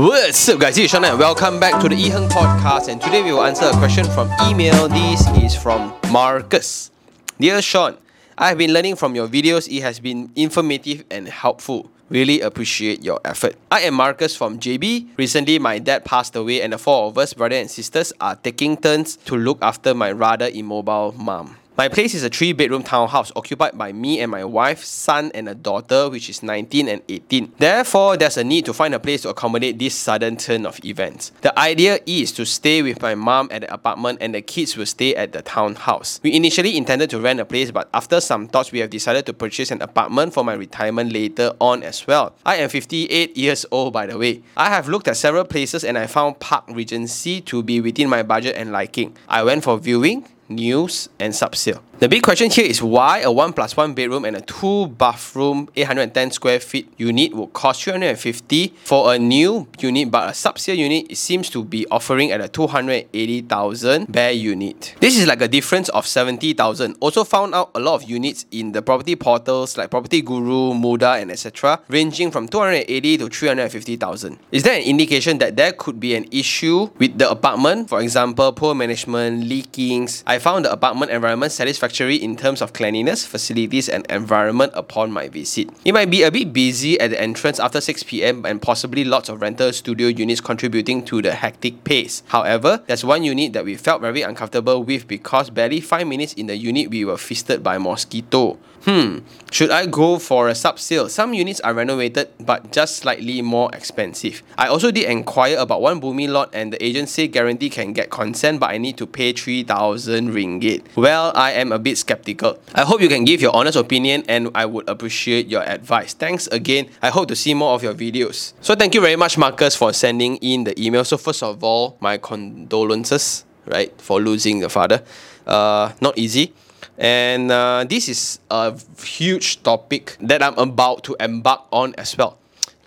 What's up, guys? it's Sean and welcome back to the iHerng podcast. And today we will answer a question from email. This is from Marcus. Dear Sean, I have been learning from your videos. It has been informative and helpful. Really appreciate your effort. I am Marcus from JB. Recently, my dad passed away, and the four of us, brother and sisters, are taking turns to look after my rather immobile mom. My place is a three bedroom townhouse occupied by me and my wife, son, and a daughter, which is 19 and 18. Therefore, there's a need to find a place to accommodate this sudden turn of events. The idea is to stay with my mom at the apartment and the kids will stay at the townhouse. We initially intended to rent a place, but after some thoughts, we have decided to purchase an apartment for my retirement later on as well. I am 58 years old, by the way. I have looked at several places and I found Park Regency to be within my budget and liking. I went for viewing news, and sub-sale. The big question here is why a 1 plus 1 bedroom and a 2 bathroom 810 square feet unit would cost 350 for a new unit but a sub-sale unit it seems to be offering at a 280,000 bare unit. This is like a difference of 70,000. Also found out a lot of units in the property portals like Property Guru, Mudah and etc. ranging from 280 to 350,000. Is there an indication that there could be an issue with the apartment? For example, poor management, leakings. I found the apartment environment satisfactory in terms of cleanliness, facilities, and environment upon my visit. It might be a bit busy at the entrance after 6 pm and possibly lots of rental studio units contributing to the hectic pace. However, there's one unit that we felt very uncomfortable with because barely 5 minutes in the unit we were feasted by mosquito. Hmm, should I go for a sub sale? Some units are renovated but just slightly more expensive. I also did inquire about one Bumi lot and the agent said guarantee can get consent but I need to pay 3000 ringgit. Well, I am a bit skeptical. I hope you can give your honest opinion and I would appreciate your advice. Thanks again. I hope to see more of your videos. So thank you very much Marcus for sending in the email. So first of all, my condolences, right, for losing your father. Uh, not easy. And uh, this is a huge topic that I'm about to embark on as well.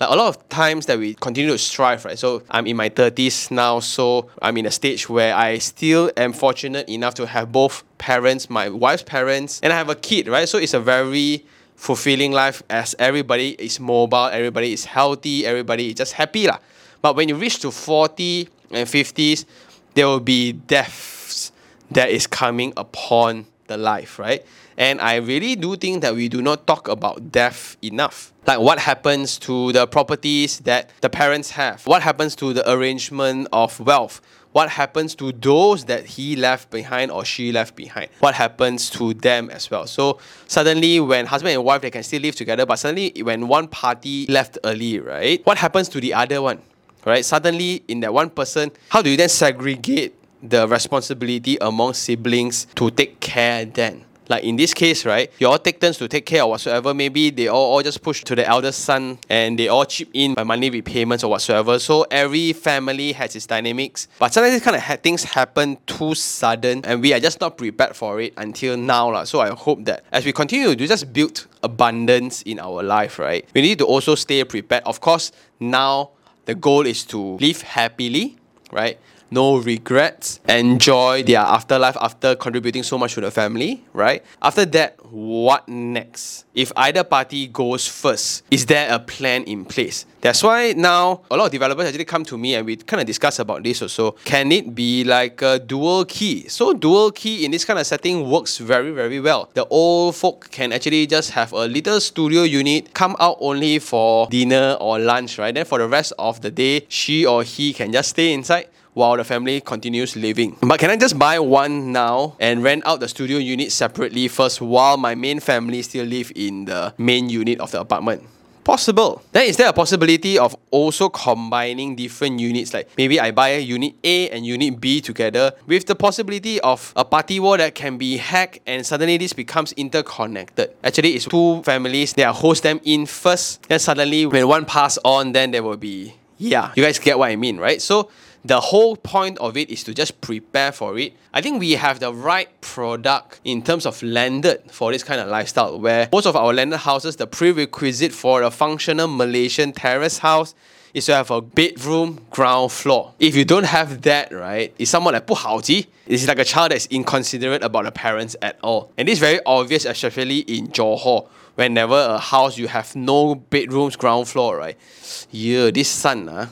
Like a lot of times that we continue to strive, right? So I'm in my 30s now, so I'm in a stage where I still am fortunate enough to have both parents, my wife's parents, and I have a kid, right? So it's a very fulfilling life as everybody is mobile, everybody is healthy, everybody is just happy. Lah. But when you reach to 40 and 50s, there will be deaths that is coming upon the life, right? And I really do think that we do not talk about death enough. Like what happens to the properties that the parents have? What happens to the arrangement of wealth? What happens to those that he left behind or she left behind? What happens to them as well? So suddenly when husband and wife they can still live together, but suddenly when one party left early, right? What happens to the other one? Right? Suddenly in that one person, how do you then segregate the responsibility among siblings to take care then. Like in this case, right, you all take turns to take care or whatsoever. Maybe they all, all just push to the eldest son and they all chip in by money repayments or whatsoever. So every family has its dynamics. But sometimes these kind of ha- things happen too sudden and we are just not prepared for it until now. La. So I hope that as we continue to just build abundance in our life, right, we need to also stay prepared. Of course, now the goal is to live happily, right? No regrets, enjoy their afterlife after contributing so much to the family, right? After that, what next? If either party goes first, is there a plan in place? That's why now a lot of developers actually come to me and we kind of discuss about this also. Can it be like a dual key? So dual key in this kind of setting works very, very well. The old folk can actually just have a little studio unit, come out only for dinner or lunch, right? Then for the rest of the day, she or he can just stay inside while the family continues living. But can I just buy one now and rent out the studio unit separately first while my main family still live in the main unit of the apartment? Possible. Then is there a possibility of also combining different units? Like maybe I buy unit A and unit B together with the possibility of a party wall that can be hacked and suddenly this becomes interconnected. Actually, it's two families. Are host them in first. Then suddenly when one pass on, then there will be yeah. You guys get what I mean, right? So the whole point of it is to just prepare for it. I think we have the right product in terms of landed for this kind of lifestyle where most of our landed houses, the prerequisite for a functional Malaysian terrace house is to have a bedroom ground floor. If you don't have that, right, it's somewhat like 不好机. It's like a child that's inconsiderate about the parents at all. And this is very obvious, especially in Johor. Whenever a house you have no bedrooms ground floor, right? Yeah, this son, uh,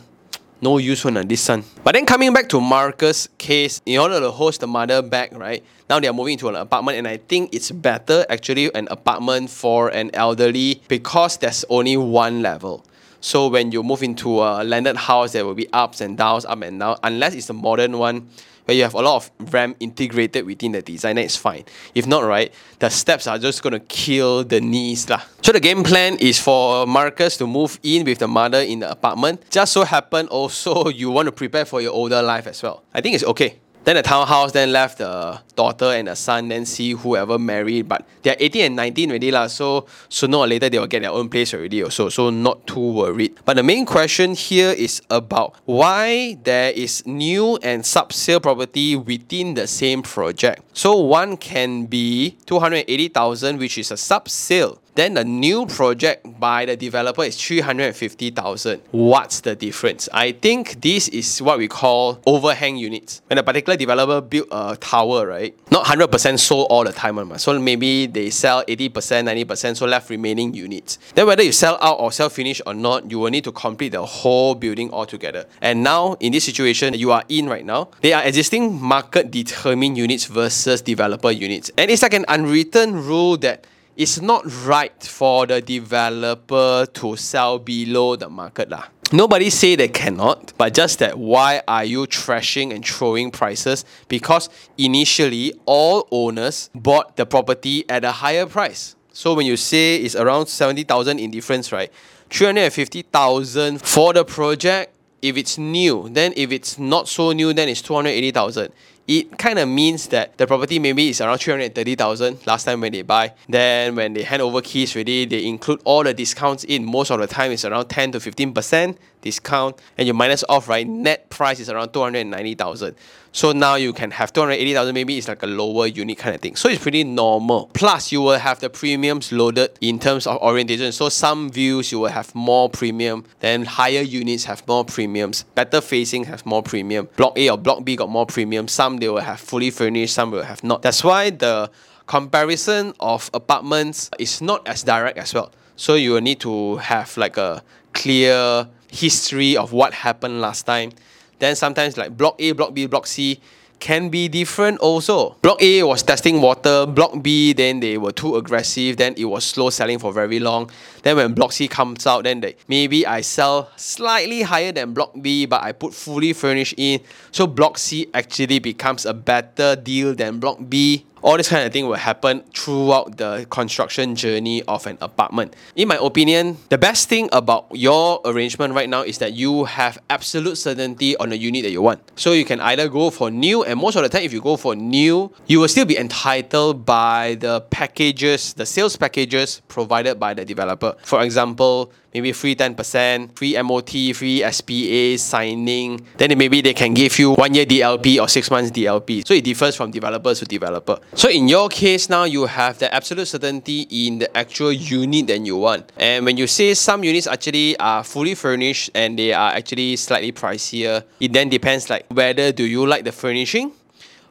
no use one uh, this son. But then coming back to Marcus' case, in order to host the mother back, right? Now they are moving to an apartment, and I think it's better actually an apartment for an elderly because there's only one level. So when you move into a landed house, there will be ups and downs, up and down. Unless it's a modern one, where you have a lot of RAM integrated within the design, then it's fine. If not, right, the steps are just gonna kill the knees lah. So the game plan is for Marcus to move in with the mother in the apartment. Just so happen also you want to prepare for your older life as well. I think it's okay. Then the townhouse then left the daughter and the son, then see whoever married. But they're 18 and 19 already, lah, so sooner or later they will get their own place already also. So not too worried. But the main question here is about why there is new and sub-sale property within the same project. So one can be 280,000, which is a sub-sale then the new project by the developer is 350,000. What's the difference? I think this is what we call overhang units. When a particular developer built a tower, right? Not 100% sold all the time, so maybe they sell 80%, 90%, so left remaining units. Then whether you sell out or sell finish or not, you will need to complete the whole building altogether. And now, in this situation you are in right now, they are existing market determined units versus developer units. And it's like an unwritten rule that it's not right for the developer to sell below the market lah. Nobody say they cannot, but just that why are you trashing and throwing prices? Because initially all owners bought the property at a higher price. So when you say it's around 70,000 in difference, right? 350,000 for the project if it's new, then if it's not so new, then it's 280,000 it kind of means that the property maybe is around 330,000 last time when they buy. Then when they hand over keys ready, they include all the discounts in. Most of the time it's around 10 to 15% discount and you minus off, right? Mm. Net price is around 290,000. So now you can have 280,000, maybe it's like a lower unit kind of thing. So it's pretty normal. Plus, you will have the premiums loaded in terms of orientation. So some views you will have more premium, then higher units have more premiums, better facing have more premium. Block A or Block B got more premium. Some they will have fully furnished, some will have not. That's why the comparison of apartments is not as direct as well. So you will need to have like a clear history of what happened last time then sometimes like block A, block B, block C can be different also. Block A was testing water, block B then they were too aggressive, then it was slow selling for very long. Then when block C comes out, then they, maybe I sell slightly higher than block B, but I put fully furnished in. So block C actually becomes a better deal than block B all this kind of thing will happen throughout the construction journey of an apartment. In my opinion, the best thing about your arrangement right now is that you have absolute certainty on the unit that you want. So you can either go for new, and most of the time, if you go for new, you will still be entitled by the packages, the sales packages provided by the developer. For example, maybe free 10%, free MOT, free SPA signing. Then maybe they can give you one year DLP or six months DLP. So it differs from developer to developer. So in your case now, you have the absolute certainty in the actual unit that you want. And when you say some units actually are fully furnished and they are actually slightly pricier, it then depends like whether do you like the furnishing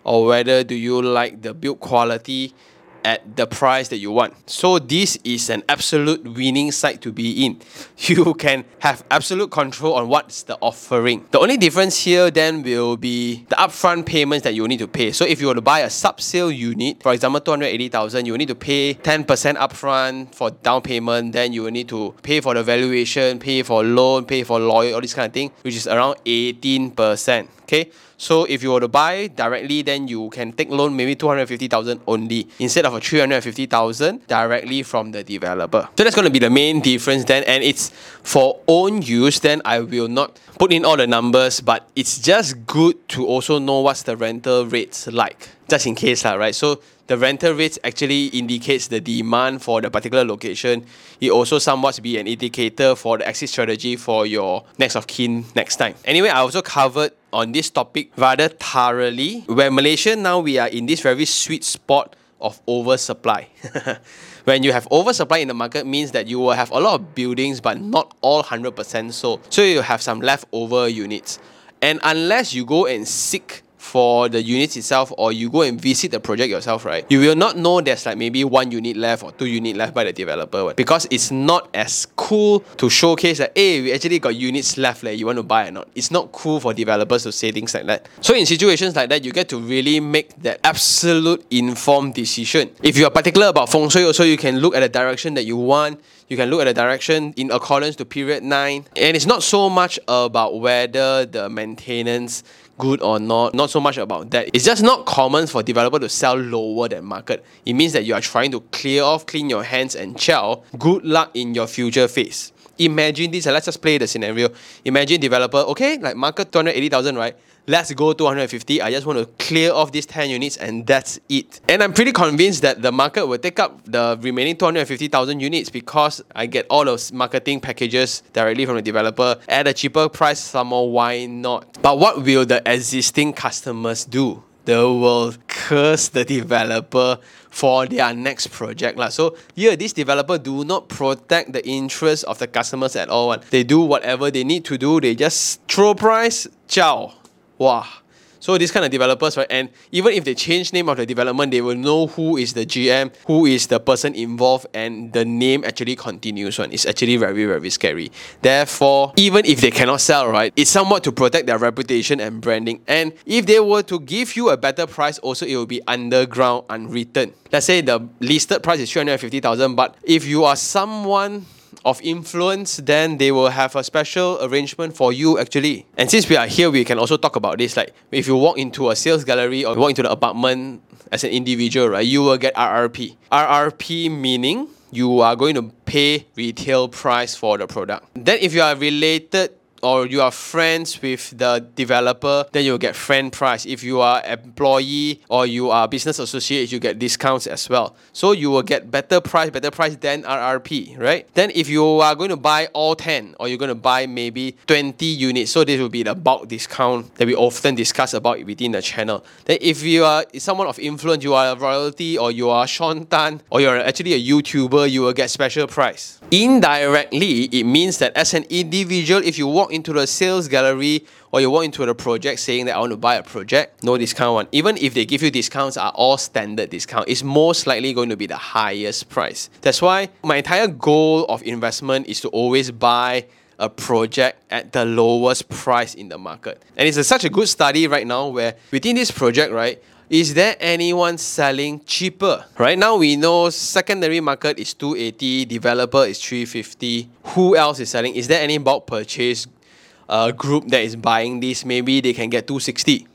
or whether do you like the build quality at the price that you want. So this is an absolute winning site to be in. You can have absolute control on what's the offering. The only difference here then will be the upfront payments that you need to pay. So if you were to buy a sub-sale unit, for example 280,000, you need to pay 10% upfront for down payment, then you will need to pay for the valuation, pay for loan, pay for lawyer, all this kind of thing, which is around 18%. Okay? So if you were to buy directly, then you can take loan maybe 250,000 only instead of a 350,000 directly from the developer. So that's going to be the main difference then and it's for own use then I will not put in all the numbers but it's just good to also know what's the rental rates like just in case lah, right? So the rental rates actually indicates the demand for the particular location. It also somewhat be an indicator for the exit strategy for your next of kin next time. Anyway, I also covered on this topic rather thoroughly. Where Malaysia now we are in this very sweet spot of oversupply. when you have oversupply in the market means that you will have a lot of buildings but not all 100% sold. So you have some leftover units. And unless you go and seek for the units itself or you go and visit the project yourself, right, you will not know there's like maybe one unit left or two unit left by the developer because it's not as cool to showcase that, hey, we actually got units left, like, you want to buy or not. It's not cool for developers to say things like that. So in situations like that, you get to really make that absolute informed decision. If you are particular about feng shui also, you can look at the direction that you want. You can look at the direction in accordance to period 9. And it's not so much about whether the maintenance good or not, not so much about that. It's just not common for developer to sell lower than market. It means that you are trying to clear off, clean your hands and chow. Good luck in your future phase. Imagine this, let's just play the scenario. Imagine developer, okay, like market 280,000, right? Let's go 250. I just want to clear off these 10 units and that's it. And I'm pretty convinced that the market will take up the remaining 250,000 units because I get all those marketing packages directly from the developer at a cheaper price. Some more, why not? But what will the existing customers do? They will curse the developer for their next project. So here, this developer do not protect the interest of the customers at all. They do whatever they need to do. They just throw price, ciao wow so these kind of developers right and even if they change name of the development they will know who is the gm who is the person involved and the name actually continues one it's actually very very scary. Therefore even if they cannot sell right it's somewhat to protect their reputation and branding. And if they were to give you a better price also it will be underground unwritten. Let's say the listed price is 350000 but if you are someone of influence, then they will have a special arrangement for you actually. And since we are here, we can also talk about this. Like if you walk into a sales gallery or you walk into the apartment as an individual, right, you will get RRP. RRP meaning you are going to pay retail price for the product. Then if you are related or you are friends with the developer, then you'll get friend price. If you are employee or you are business associate, you get discounts as well. So you will get better price, better price than RRP, right? Then if you are going to buy all 10 or you're going to buy maybe 20 units, so this will be the bulk discount that we often discuss about within the channel. Then if you are someone of influence, you are a royalty or you are Sean Tan or you're actually a YouTuber, you will get special price. Indirectly, it means that as an individual, if you walk into the sales gallery or you walk into the project saying that I want to buy a project, no discount one. Even if they give you discounts are all standard discount, it's most likely going to be the highest price. That's why my entire goal of investment is to always buy a project at the lowest price in the market. And it's a, such a good study right now where within this project, right, is there anyone selling cheaper? Right now we know secondary market is 280, developer is 350. Who else is selling? Is there any bulk purchase uh, group that is buying this, maybe they can get 260.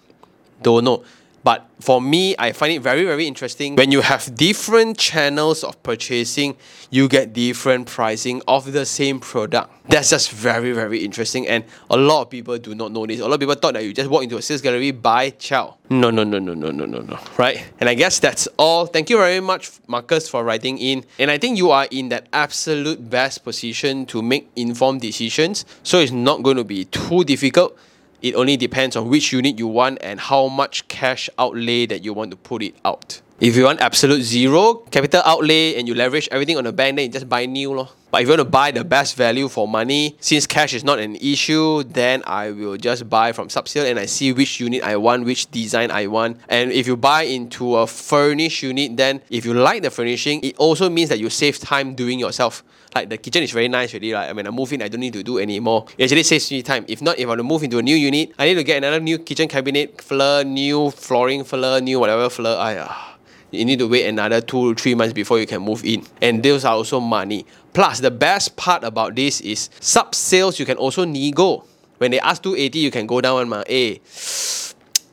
Don't know. But for me, I find it very, very interesting. When you have different channels of purchasing, you get different pricing of the same product. That's just very, very interesting. And a lot of people do not know this. A lot of people thought that you just walk into a sales gallery, buy, chow. No, no, no, no, no, no, no, no. Right? And I guess that's all. Thank you very much, Marcus, for writing in. And I think you are in that absolute best position to make informed decisions. So it's not going to be too difficult it only depends on which unit you want and how much cash outlay that you want to put it out. If you want absolute zero capital outlay and you leverage everything on the bank, then you just buy new. Lor. But if you want to buy the best value for money, since cash is not an issue, then I will just buy from subsale and I see which unit I want, which design I want. And if you buy into a furnished unit, then if you like the furnishing, it also means that you save time doing yourself like the kitchen is very nice already. Like, I mean, I move in, I don't need to do anymore. It actually saves me time. If not, if I want to move into a new unit, I need to get another new kitchen cabinet, floor, new flooring, floor, new whatever floor. I, uh, you need to wait another two three months before you can move in. And those are also money. Plus, the best part about this is sub sales, you can also nego. When they ask 280, you can go down and hey,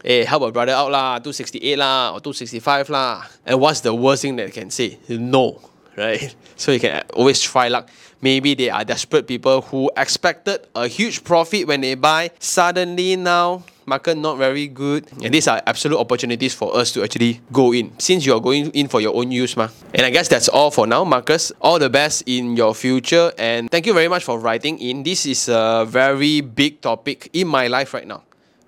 hey, help a brother out lah, 268 lah, or 265 lah. And what's the worst thing that can say? No right? So you can always try luck. Maybe they are desperate people who expected a huge profit when they buy. Suddenly now, market not very good. And these are absolute opportunities for us to actually go in. Since you are going in for your own use, ma. And I guess that's all for now, Marcus. All the best in your future. And thank you very much for writing in. This is a very big topic in my life right now.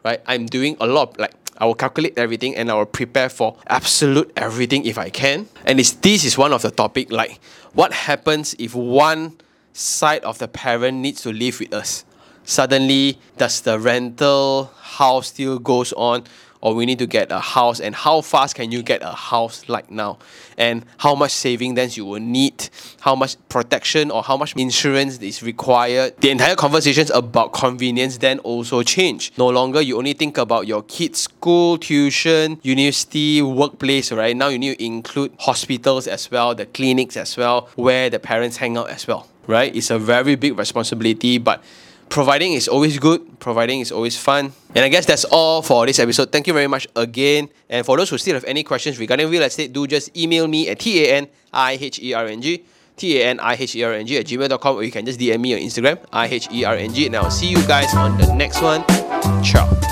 Right? I'm doing a lot like I will calculate everything and I will prepare for absolute everything if I can. And it's, this is one of the topic like what happens if one side of the parent needs to live with us? Suddenly, does the rental house still goes on? Or we need to get a house and how fast can you get a house like now? And how much saving then you will need? How much protection or how much insurance is required? The entire conversations about convenience then also change. No longer you only think about your kids school tuition university workplace right? Now you need to include hospitals as well the clinics as well where the parents hang out as well right? It's a very big responsibility but providing is always good. Providing is always fun. And i guess that's all for this episode. Thank you very much again. And for those who still have any questions regarding real estate do just email me at t-a-n-i-h-e-r-n-g T-A-N-I-H-E-R-N-G at gmail.com or you can just DM me on Instagram, I-H-E-R-N-G and I'll see you guys on the next one. Ciao.